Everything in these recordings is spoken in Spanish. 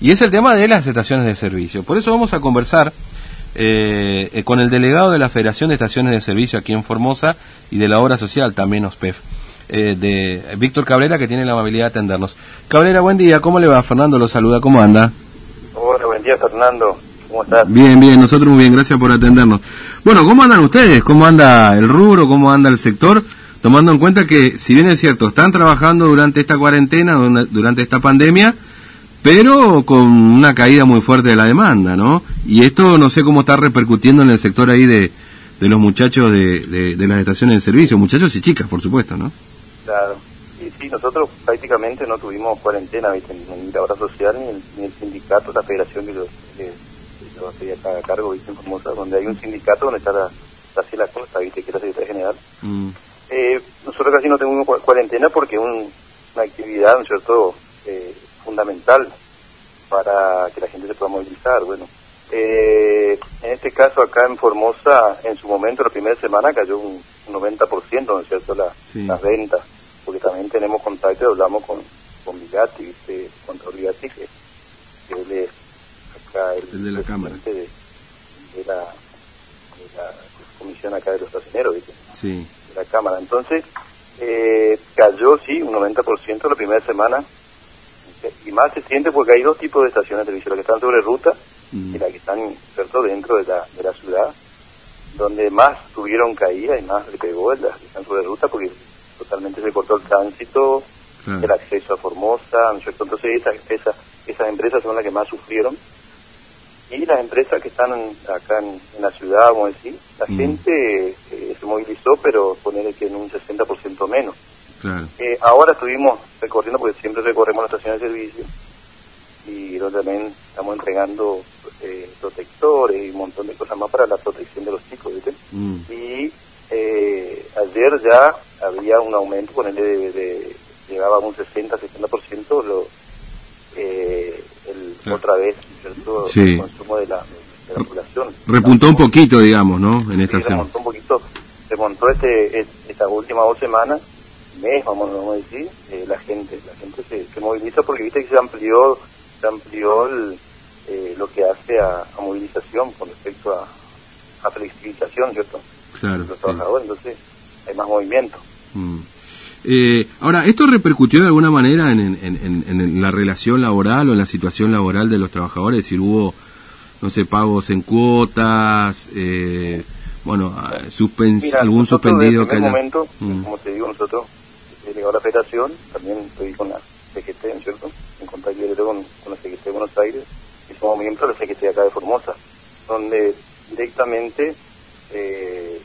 y es el tema de las estaciones de servicio. Por eso vamos a conversar eh, eh, con el delegado de la Federación de Estaciones de Servicio aquí en Formosa y de la obra social también OSPEF, eh, de Víctor Cabrera, que tiene la amabilidad de atendernos. Cabrera, buen día, ¿cómo le va? Fernando lo saluda, ¿cómo anda? Hola, buen día Fernando, ¿cómo estás? Bien, bien, nosotros muy bien, gracias por atendernos. Bueno, ¿cómo andan ustedes? ¿Cómo anda el rubro? ¿Cómo anda el sector? Tomando en cuenta que, si bien es cierto, están trabajando durante esta cuarentena, durante esta pandemia, pero con una caída muy fuerte de la demanda, ¿no? Y esto no sé cómo está repercutiendo en el sector ahí de, de los muchachos de, de, las estaciones de servicio, muchachos y chicas, por supuesto, ¿no? Claro. Y sí, nosotros prácticamente no tuvimos cuarentena, ¿viste? Ni la obra social, ni el, sindicato, la federación que yo, estoy acá a cargo, ¿viste? En Formosa, donde hay un sindicato donde está la, la Costa, ¿viste? Que es la secretaria general. Mm. Eh, nosotros casi no tuvimos cuarentena porque es una actividad, ¿no es cierto?, fundamental para que la gente se pueda movilizar. Bueno, eh, en este caso acá en Formosa, en su momento, la primera semana cayó un, 90%, ¿no es cierto?, la, las ventas, porque también tenemos contacto hablamos con, con Vigati, ¿viste? con Vigati, que, él es acá el, de la Cámara. De, la, comisión acá de los estacioneros, ¿viste? Sí. De la Cámara. Entonces, eh, cayó, sí, un 90% la primera semana, y más se siente porque hay dos tipos de estaciones de servicio, las que están sobre ruta mm. y las que están ¿cierto? dentro de la, de la ciudad, donde más tuvieron caída y más le pegó las que están sobre ruta porque totalmente se cortó el tránsito, el acceso a Formosa, Entonces esas, esas, esas empresas son las que más sufrieron. Y las empresas que están acá en, la ciudad, vamos a decir, la mm. gente eh, se movilizó, pero poner que en un 60% menos. Eh, ahora estuvimos recorriendo, porque siempre recorremos la estación de servicio, y donde también estamos entregando eh, protectores y un montón de cosas más para la protección de los chicos, mm. Y eh, ayer ya había un aumento, con el de, llegaba a un 60-70% lo eh, el, otra vez el consumo de la, de población. Repuntó un poquito, digamos, ¿no? En esta semana. Remontó un poquito, remontó este, estas últimas dos semanas mes, vamos, a decir, eh, la gente, la gente se, se, moviliza porque viste que se amplió, se amplió eh, lo que hace a, movilización con respecto a, a flexibilización, ¿cierto? Claro. Los trabajadores, entonces hay más movimiento. Mm. Eh, ahora, ¿esto repercutió de alguna manera en, en, en, la relación laboral o en la situación laboral de los trabajadores? Es decir, hubo, no sé, pagos en cuotas, bueno, suspens algún suspendido que haya... momento, mm. como te digo, nosotros delegado a la federación, también estoy con la CGT, cierto? En contacto directo con, con la CGT de Buenos Aires y somos miembros de la CGT acá de Formosa, donde directamente eh,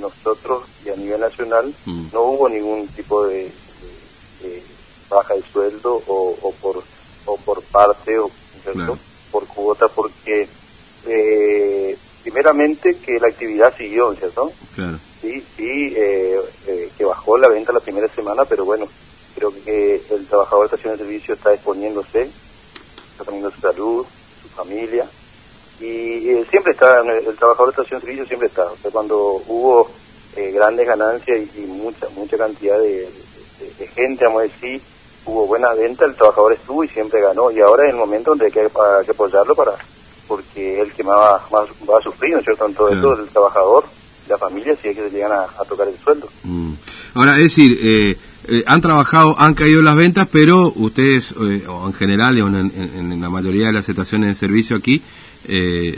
nosotros y a nivel nacional mm. no hubo ningún tipo de, baja de sueldo o, por o por parte o por cuota porque eh, primeramente que la actividad siguió cierto claro sí, sí, eh, bajó la venta la primera semana, pero bueno, creo que el trabajador de estación de servicio está exponiéndose, está poniendo su salud, su familia, y eh, siempre está, el trabajador de estación de servicio siempre está, o sea, cuando hubo grandes ganancias y, mucha mucha cantidad de, gente, vamos a decir, hubo buena venta, el trabajador estuvo y siempre ganó, y ahora es el momento donde hay que, apoyarlo para porque el que más, va a sufrir, ¿no es cierto?, en todo esto, el trabajador, la familia si es que se llegan a, tocar el sueldo. Mm. Ahora, es decir, eh, eh, han trabajado, han caído las ventas, pero ustedes, eh, o en general, o en, la mayoría de las estaciones de servicio aquí,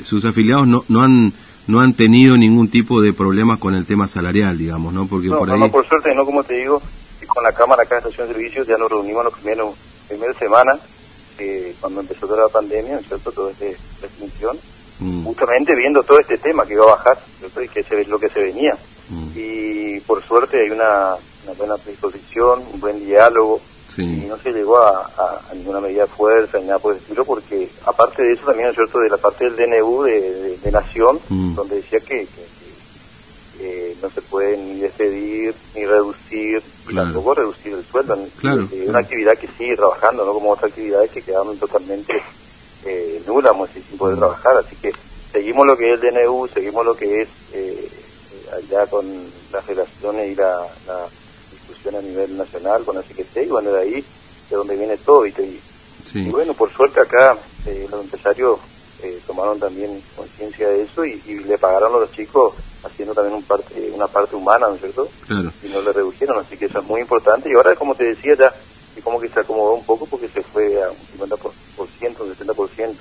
sus afiliados no, no han no han tenido ningún tipo de problemas con el tema salarial, digamos, ¿no? Porque por ahí... No, por suerte, no, como te digo, con la Cámara acá en Estación de Servicio ya nos reunimos los primeros primeras semanas, cuando empezó toda la pandemia, ¿cierto? Toda esta restricción, Mm. justamente viendo todo este tema que iba a bajar, y que es lo que se venía. Mm. Y por suerte hay una, buena predisposición, un buen diálogo, y no se llegó a, ninguna medida de fuerza ni nada por el estilo, porque aparte de eso también es cierto de la parte del DNU de, Nación, mm. donde decía que, no se puede ni despedir, ni reducir, y tampoco reducir el sueldo. Claro, es una actividad que sigue trabajando, no como otras actividades que quedaron totalmente eh, nula, sin poder trabajar. Así que seguimos lo que es el DNU, seguimos lo que es eh, allá con las relaciones y la, discusión a nivel nacional con la CGT, y bueno, de ahí de donde viene todo. Y, Y bueno, por suerte acá eh, los empresarios eh, tomaron también conciencia de eso y, le pagaron a los chicos haciendo también un parte, una parte humana, ¿no es cierto? Claro. Y no le redujeron, así que eso es muy importante. Y ahora, como te decía, ya y como que se acomodó un poco porque se fue a un 50%, un 60%.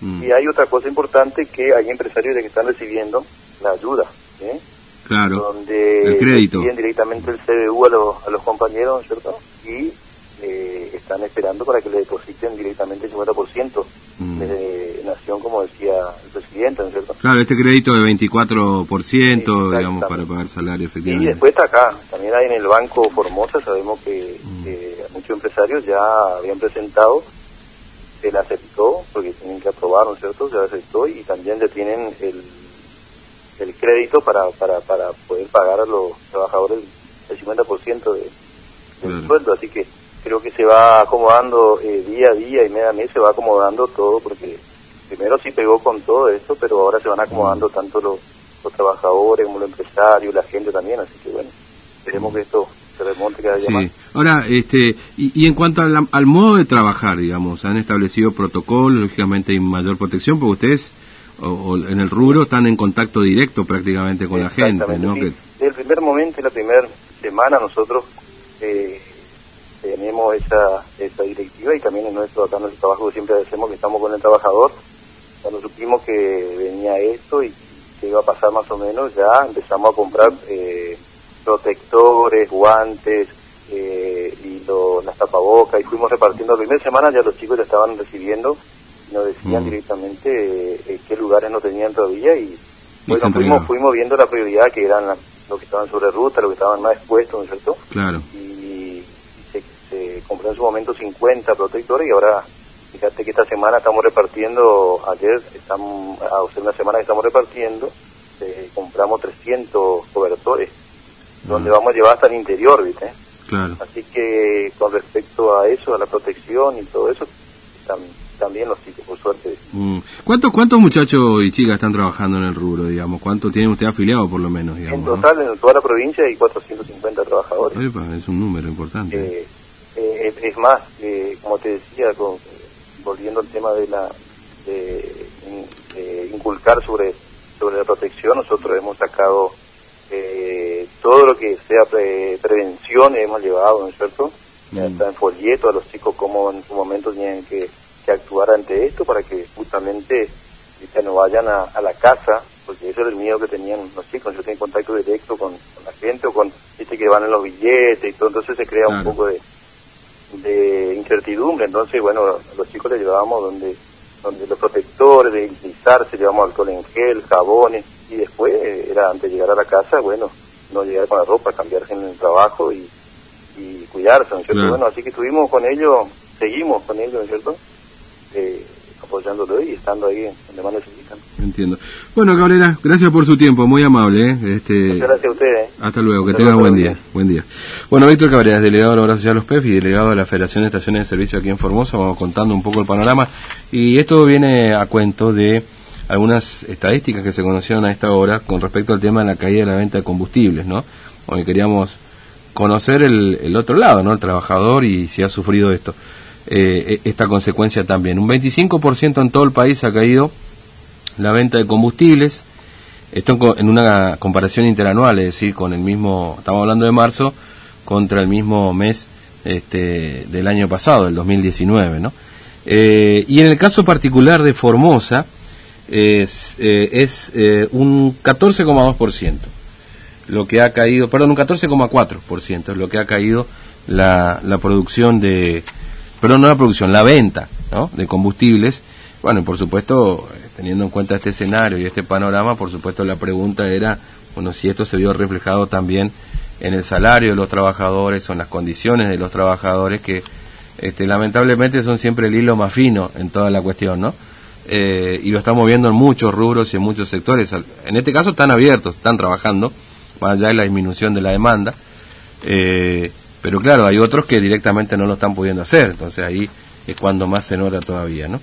Mm. Y hay otra cosa importante que hay empresarios que están recibiendo la ayuda, ¿eh? Claro. Donde el crédito. directamente el CBU a los, a los compañeros, ¿cierto? Y eh, están esperando para que le depositen directamente el 50% mm. de Nación, como decía el presidente, ¿no es cierto? Claro, este crédito de 24%, digamos, para pagar salario, efectivamente. Y después está acá, también hay en el Banco Formosa, sabemos que, mm. muchos empresarios ya habían presentado, se le aceptó, porque tienen que aprobar, ¿no es cierto? Se le aceptó y también ya tienen el el crédito para, para, para poder pagar a los trabajadores el 50% de, del sueldo. Así que creo que se va acomodando eh, día a día y mes a mes, se va acomodando todo, porque primero sí pegó con todo esto, pero ahora se van acomodando tanto los, los trabajadores como los empresarios, la gente también. Así que bueno, esperemos que esto se remonte cada día más. Ahora, este, y, y en cuanto al modo de trabajar, digamos, han establecido protocolos, lógicamente hay mayor protección, porque ustedes o, en el rubro están en contacto directo prácticamente con la gente, ¿no? Desde el primer momento y la primera semana nosotros eh, tenemos esa, esa directiva y también en nuestro, acá en nuestro trabajo siempre decimos que estamos con el trabajador. Cuando supimos que venía esto y que iba a pasar más o menos, ya empezamos a comprar eh, protectores, guantes eh, y las tapabocas y fuimos repartiendo. La primera semana ya los chicos ya estaban recibiendo nos decían mm. directamente eh, lugares no tenían todavía y, bueno, fuimos, fuimos viendo la prioridad que eran los que estaban sobre ruta, los que estaban más expuestos, ¿no es cierto? Claro. Y, se, se, compró en su momento 50 protectores y ahora fíjate que esta semana estamos repartiendo, ayer estamos, a una semana que estamos repartiendo, eh, compramos 300 cobertores, donde mm. vamos a llevar hasta el interior, ¿viste? Claro. Así que con respecto a eso, a la protección y todo eso, también también los chicos, por suerte. Mm. ¿Cuántos, ¿Cuántos muchachos y chicas están trabajando en el rubro, digamos? ¿Cuánto tiene usted afiliado, por lo menos? Digamos, en total, en toda la provincia hay 450 trabajadores. es un número importante. Eh, eh, es más, eh, como te decía, con, volviendo al tema de la de, inculcar sobre sobre la protección, nosotros hemos sacado todo lo que sea prevención, hemos llevado, ¿no es cierto? Ya mm. está en folleto a los chicos como en su momento tienen que que actuar ante esto para que justamente que no vayan a, la casa, porque ese era el miedo que tenían los chicos, yo tengo contacto directo con, la gente o con, viste que van en los billetes y todo, entonces se crea un poco de, de incertidumbre, entonces bueno, los chicos les llevábamos donde donde los protectores de utilizarse, llevamos alcohol en gel, jabones, y después era antes de llegar a la casa, bueno, no llegar con la ropa, cambiarse en el trabajo y, y cuidarse, ¿no es cierto? Bueno, así que estuvimos con ellos, seguimos con ellos, ¿no es cierto? Eh, apoyándolo y estando ahí donde más necesitan. Entiendo. Bueno, Cabrera, gracias por su tiempo, muy amable. ¿eh? Este, Muchas gracias a ustedes. Hasta luego, que tenga buen día. Buen día. Bueno, Víctor Cabrera, delegado de la Obra Social Los PEF y delegado de la Federación de Estaciones de Servicio aquí en Formosa, vamos contando un poco el panorama. Y esto viene a cuento de algunas estadísticas que se conocieron a esta hora con respecto al tema de la caída de la venta de combustibles, ¿no? Porque queríamos conocer el, el otro lado, ¿no? El trabajador y si ha sufrido esto. Eh, esta consecuencia también. Un 25% en todo el país ha caído la venta de combustibles. Esto en una comparación interanual, es decir, con el mismo, estamos hablando de marzo, contra el mismo mes este, del año pasado, el 2019, ¿no? Eh, y en el caso particular de Formosa, es, eh, es un 14,2%, lo que ha caído, perdón, un 14,4% es lo que ha caído la, la producción de, pero no la producción, la venta ¿no? de combustibles. Bueno, y por supuesto, eh, teniendo en cuenta este escenario y este panorama, por supuesto la pregunta era, bueno, si esto se vio reflejado también en el salario de los trabajadores o en las condiciones de los trabajadores que este, lamentablemente son siempre el hilo más fino en toda la cuestión, ¿no? Eh, y lo estamos viendo en muchos rubros y en muchos sectores. En este caso están abiertos, están trabajando, más allá de la disminución de la demanda. Eh, pero claro, hay otros que directamente no lo están pudiendo hacer, entonces ahí es cuando más se nota todavía, ¿no?